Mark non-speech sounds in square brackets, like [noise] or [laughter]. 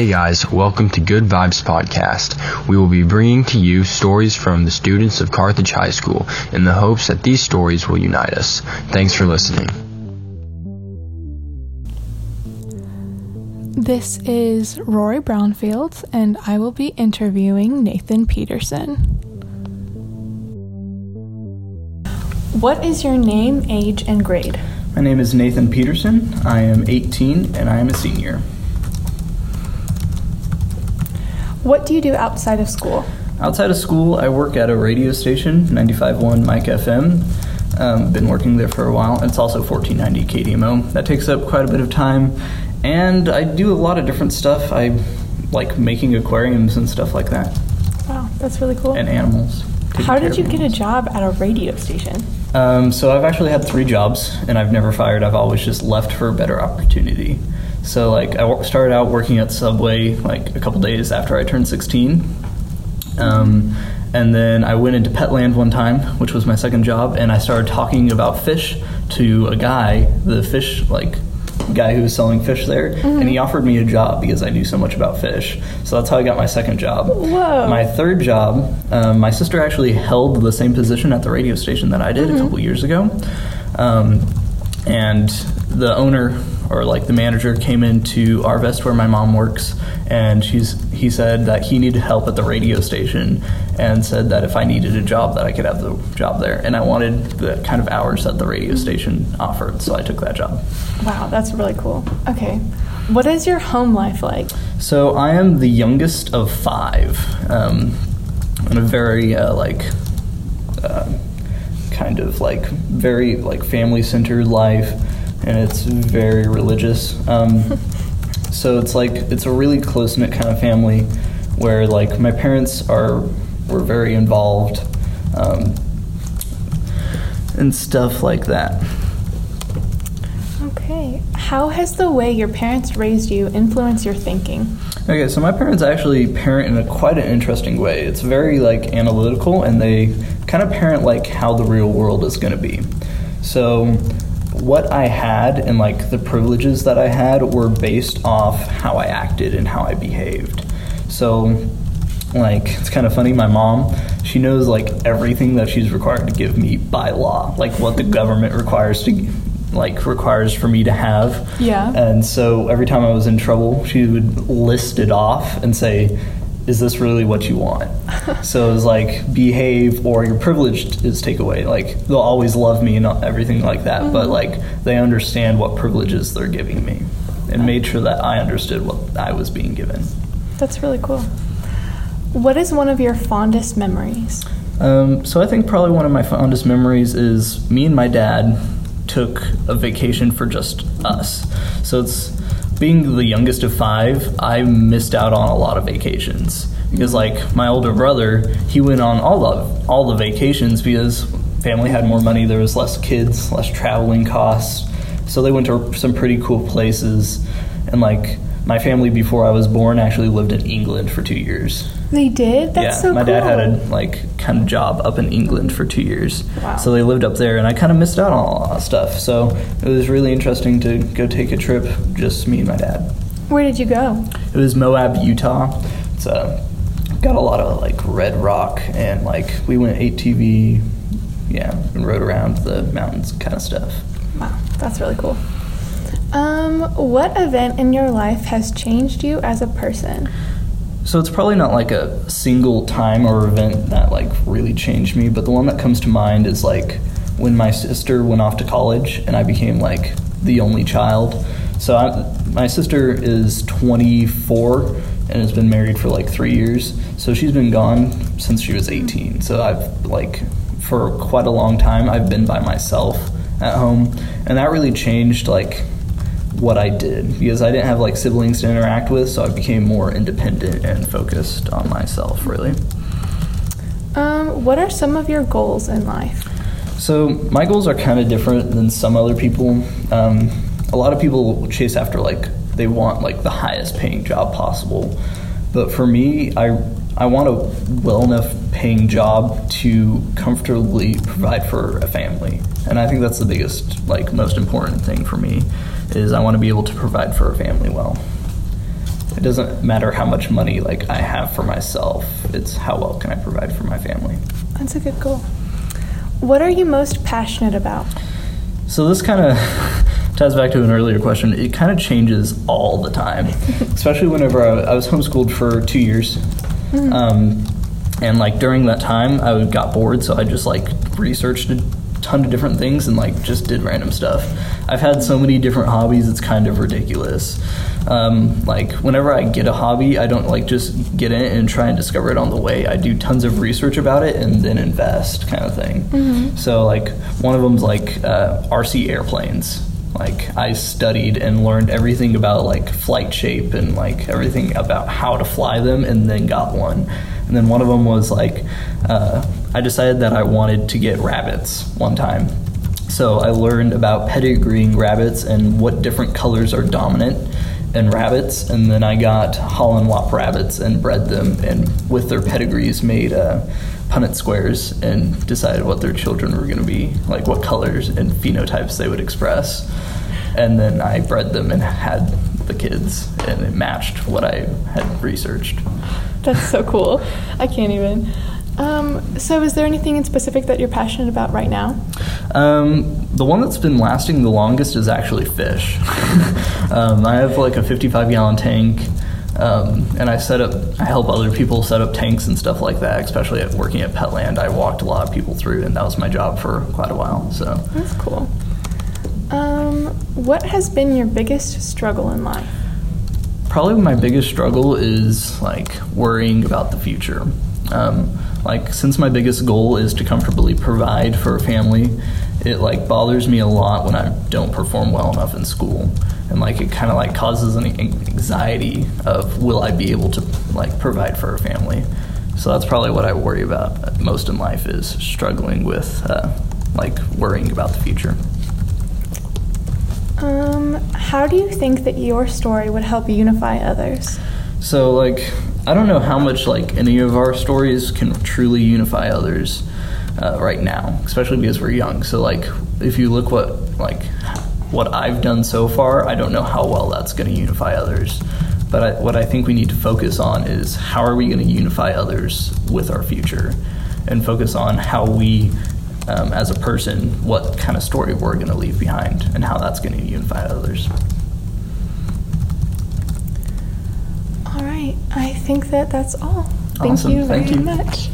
Hey guys, welcome to Good Vibes Podcast. We will be bringing to you stories from the students of Carthage High School in the hopes that these stories will unite us. Thanks for listening. This is Rory Brownfield, and I will be interviewing Nathan Peterson. What is your name, age, and grade? My name is Nathan Peterson. I am 18 and I am a senior. What do you do outside of school? Outside of school, I work at a radio station, 95.1 Mike FM. Um, been working there for a while. It's also 1490 KDMO. That takes up quite a bit of time. And I do a lot of different stuff. I like making aquariums and stuff like that, Wow, that's really cool. and animals. How did you of get a job at a radio station? Um, so I've actually had three jobs, and I've never fired. I've always just left for a better opportunity. So like I started out working at Subway like a couple days after I turned 16, um, and then I went into Petland one time, which was my second job, and I started talking about fish to a guy, the fish like guy who was selling fish there, and he offered me a job because I knew so much about fish. So that's how I got my second job. Whoa. My third job, um, my sister actually held the same position at the radio station that I did a couple years ago. Um, and the owner or like the manager came into Arvest where my mom works and she's he said that he needed help at the radio station and said that if I needed a job that I could have the job there and I wanted the kind of hours that the radio station offered so I took that job. Wow, that's really cool. Okay. What is your home life like? So I am the youngest of five, um, in a very uh, like uh, kind of like very like family centered life, and it's very religious. Um, [laughs] so it's like it's a really close knit kind of family, where like my parents are were very involved, um, and stuff like that. Okay. How has the way your parents raised you influenced your thinking? Okay, so my parents actually parent in a quite an interesting way. It's very like analytical, and they kind of parent like how the real world is going to be. So, what I had and like the privileges that I had were based off how I acted and how I behaved. So, like it's kind of funny. My mom, she knows like everything that she's required to give me by law, like what the [laughs] government requires to like requires for me to have. Yeah. And so every time I was in trouble, she would list it off and say, "Is this really what you want?" [laughs] so it was like behave or your privilege is take away. Like they'll always love me and everything like that, but like they understand what privileges they're giving me, and made sure that I understood what I was being given. That's really cool. What is one of your fondest memories? Um, so I think probably one of my fondest memories is me and my dad took a vacation for just us. So it's being the youngest of five, I missed out on a lot of vacations because like my older brother, he went on all of all the vacations because family had more money, there was less kids, less traveling costs. So they went to some pretty cool places and like my family before I was born actually lived in England for 2 years They did? That's yeah, so my cool. dad had a like kind of job up in England for two years, Wow. so they lived up there, and I kind of missed out on a lot of stuff. So it was really interesting to go take a trip, just me and my dad. Where did you go? It was Moab, Utah. It's uh, got a lot of like red rock, and like we went ATV, yeah, and rode around the mountains, kind of stuff. Wow, that's really cool. Um, what event in your life has changed you as a person? So it's probably not like a single time or event that like really changed me, but the one that comes to mind is like when my sister went off to college and I became like the only child. So I, my sister is 24 and has been married for like three years. So she's been gone since she was 18. So I've like for quite a long time I've been by myself at home, and that really changed like what I did because I didn't have like siblings to interact with, so I became more independent and focused on myself, really. Um, what are some of your goals in life? So my goals are kind of different than some other people. Um, a lot of people chase after like they want like the highest paying job possible, but for me, I I want a well enough paying job to comfortably provide for a family, and I think that's the biggest like most important thing for me is I want to be able to provide for a family well. it doesn't matter how much money like I have for myself. It's how well can I provide for my family. That's a good goal. What are you most passionate about? So this kind of [laughs] ties back to an earlier question. It kind of changes all the time, [laughs] especially whenever I, I was homeschooled for two years. Um, and like during that time, I got bored, so I just like researched a ton of different things and like just did random stuff. I've had so many different hobbies; it's kind of ridiculous. Um, like whenever I get a hobby, I don't like just get in it and try and discover it on the way. I do tons of research about it and then invest, kind of thing. So like one of them's like uh, RC airplanes. Like I studied and learned everything about like flight shape and like everything about how to fly them, and then got one. And then one of them was like uh, I decided that I wanted to get rabbits one time. So I learned about pedigreeing rabbits and what different colors are dominant in rabbits, and then I got Holland Lop rabbits and bred them, and with their pedigrees made uh, Punnett squares and decided what their children were going to be, like what colors and phenotypes they would express. And then I bred them and had the kids, and it matched what I had researched. That's so cool. I can't even. Um, so, is there anything in specific that you're passionate about right now? Um, the one that's been lasting the longest is actually fish. [laughs] um, I have like a 55 gallon tank, um, and I set up, I help other people set up tanks and stuff like that, especially at working at Petland. I walked a lot of people through, and that was my job for quite a while. So, That's cool. Um, what has been your biggest struggle in life? probably my biggest struggle is like worrying about the future. Um, like since my biggest goal is to comfortably provide for a family, it like bothers me a lot when I don't perform well enough in school, and like it kind of like causes an anxiety of will I be able to like provide for a family. So that's probably what I worry about most in life is struggling with uh, like worrying about the future. Um, how do you think that your story would help unify others? So like I don't know how much like any of our stories can truly unify others uh, right now, especially because we're young. So like if you look what like what I've done so far, I don't know how well that's going to unify others. But I, what I think we need to focus on is how are we going to unify others with our future, and focus on how we, um, as a person, what kind of story we're going to leave behind, and how that's going to unify others. I think that that's all. Thank Awesome, you very thank you. much.